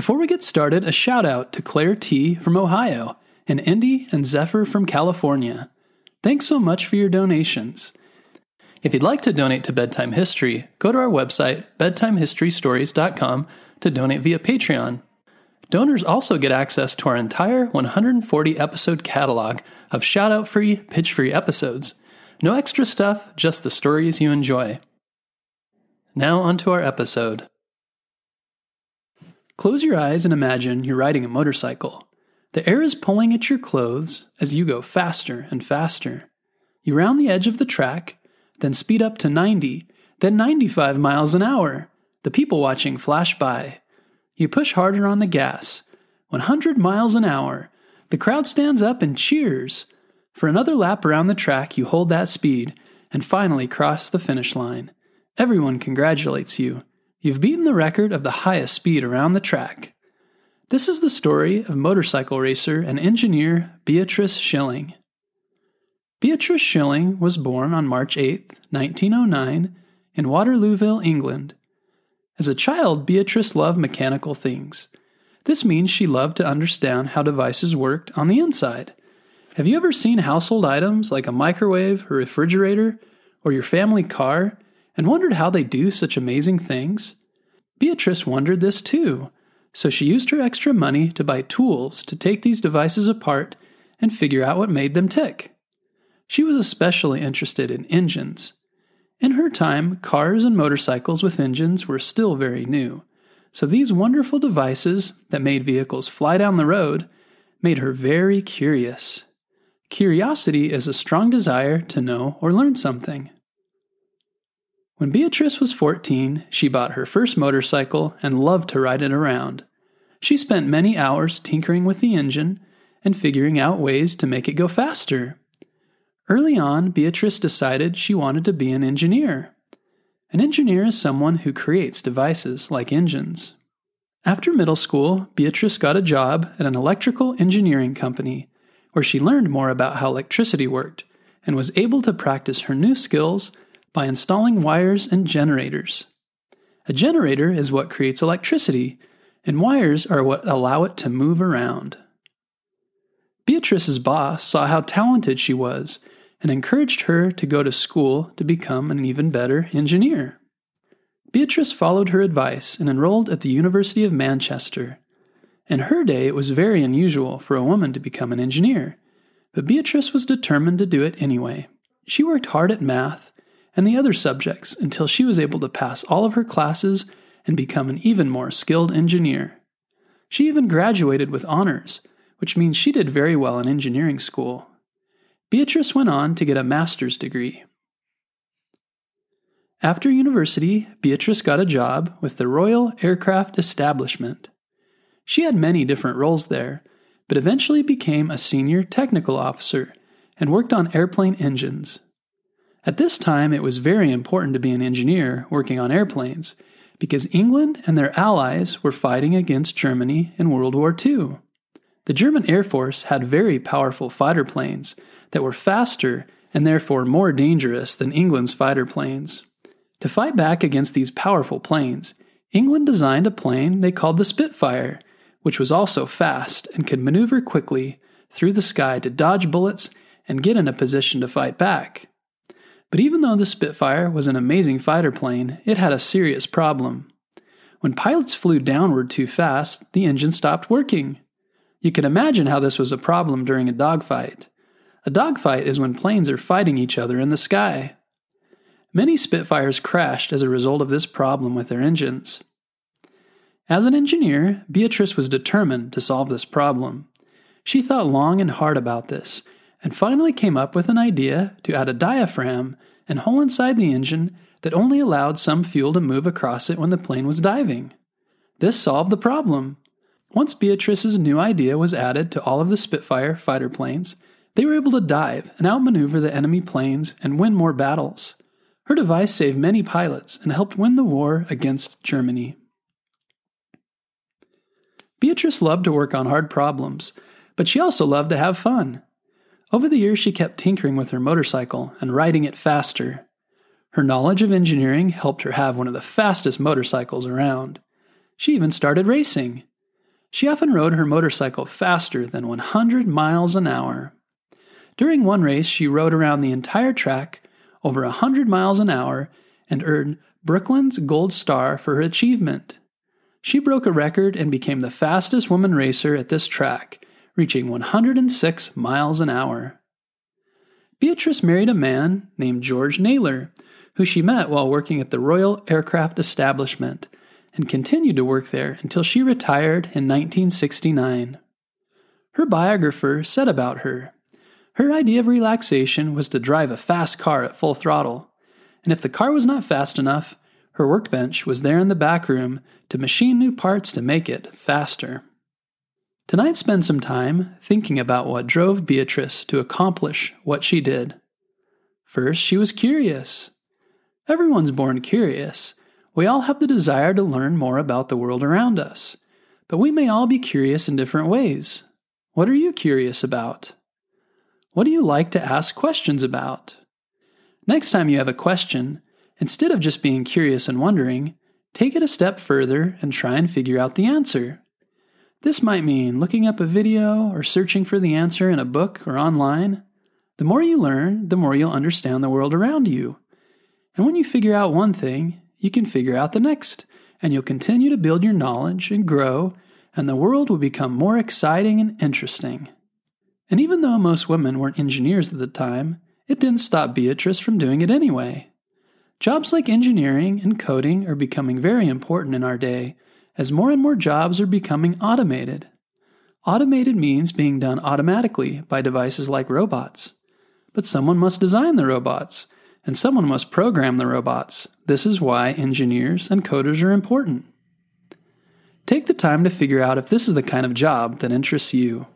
Before we get started, a shout out to Claire T from Ohio and Indy and Zephyr from California. Thanks so much for your donations. If you'd like to donate to Bedtime History, go to our website, bedtimehistorystories.com, to donate via Patreon. Donors also get access to our entire 140 episode catalog of shout out free, pitch free episodes. No extra stuff, just the stories you enjoy. Now, onto our episode. Close your eyes and imagine you're riding a motorcycle. The air is pulling at your clothes as you go faster and faster. You round the edge of the track, then speed up to 90, then 95 miles an hour. The people watching flash by. You push harder on the gas. 100 miles an hour. The crowd stands up and cheers. For another lap around the track, you hold that speed and finally cross the finish line. Everyone congratulates you. You've beaten the record of the highest speed around the track. This is the story of motorcycle racer and engineer Beatrice Shilling. Beatrice Shilling was born on March 8, 1909, in Waterlooville, England. As a child, Beatrice loved mechanical things. This means she loved to understand how devices worked on the inside. Have you ever seen household items like a microwave a refrigerator or your family car and wondered how they do such amazing things? Beatrice wondered this too so she used her extra money to buy tools to take these devices apart and figure out what made them tick. She was especially interested in engines. In her time, cars and motorcycles with engines were still very new, so these wonderful devices that made vehicles fly down the road made her very curious. Curiosity is a strong desire to know or learn something. When Beatrice was 14, she bought her first motorcycle and loved to ride it around. She spent many hours tinkering with the engine and figuring out ways to make it go faster. Early on, Beatrice decided she wanted to be an engineer. An engineer is someone who creates devices like engines. After middle school, Beatrice got a job at an electrical engineering company where she learned more about how electricity worked and was able to practice her new skills by installing wires and generators. A generator is what creates electricity, and wires are what allow it to move around. Beatrice's boss saw how talented she was and encouraged her to go to school to become an even better engineer. Beatrice followed her advice and enrolled at the University of Manchester. In her day, it was very unusual for a woman to become an engineer, but Beatrice was determined to do it anyway. She worked hard at math and the other subjects until she was able to pass all of her classes and become an even more skilled engineer. She even graduated with honors, which means she did very well in engineering school. Beatrice went on to get a master's degree. After university, Beatrice got a job with the Royal Aircraft Establishment. She had many different roles there, but eventually became a senior technical officer and worked on airplane engines. At this time, it was very important to be an engineer working on airplanes because England and their allies were fighting against Germany in World War II. The German Air Force had very powerful fighter planes that were faster and therefore more dangerous than England's fighter planes. To fight back against these powerful planes, England designed a plane they called the Spitfire, which was also fast and could maneuver quickly through the sky to dodge bullets and get in a position to fight back. But even though the Spitfire was an amazing fighter plane, it had a serious problem. When pilots flew downward too fast, the engine stopped working. You can imagine how this was a problem during a dogfight. A dogfight is when planes are fighting each other in the sky. Many Spitfires crashed as a result of this problem with their engines. As an engineer, Beatrice was determined to solve this problem. She thought long and hard about this and finally came up with an idea to add a diaphragm and hole inside the engine that only allowed some fuel to move across it when the plane was diving. This solved the problem. Once Beatrice's new idea was added to all of the Spitfire fighter planes, they were able to dive and outmaneuver the enemy planes and win more battles. Her device saved many pilots and helped win the war against Germany. Beatrice loved to work on hard problems, but she also loved to have fun. Over the years, she kept tinkering with her motorcycle and riding it faster. Her knowledge of engineering helped her have one of the fastest motorcycles around. She even started racing. She often rode her motorcycle faster than 100 miles an hour. During one race, she rode around the entire track over 100 miles an hour and earned Brooklands Gold Star for her achievement. She broke a record and became the fastest woman racer at this track, reaching 106 miles an hour. Beatrice married a man named George Naylor, who she met while working at the Royal Aircraft Establishment and continued to work there until she retired in 1969. Her biographer said about her Her idea of relaxation was to drive a fast car at full throttle, and if the car was not fast enough, her workbench was there in the back room to machine new parts to make it faster. Tonight, spend some time thinking about what drove Beatrice to accomplish what she did. First, she was curious. Everyone's born curious. We all have the desire to learn more about the world around us. But we may all be curious in different ways. What are you curious about? What do you like to ask questions about? Next time you have a question, instead of just being curious and wondering, take it a step further and try and figure out the answer. This might mean looking up a video or searching for the answer in a book or online. The more you learn, the more you'll understand the world around you. And when you figure out one thing, you can figure out the next, and you'll continue to build your knowledge and grow, and the world will become more exciting and interesting. And even though most women weren't engineers at the time, it didn't stop Beatrice from doing it anyway. Jobs like engineering and coding are becoming very important in our day as more and more jobs are becoming automated. Automated means being done automatically by devices like robots. But someone must design the robots, and someone must program the robots. This is why engineers and coders are important. Take the time to figure out if this is the kind of job that interests you.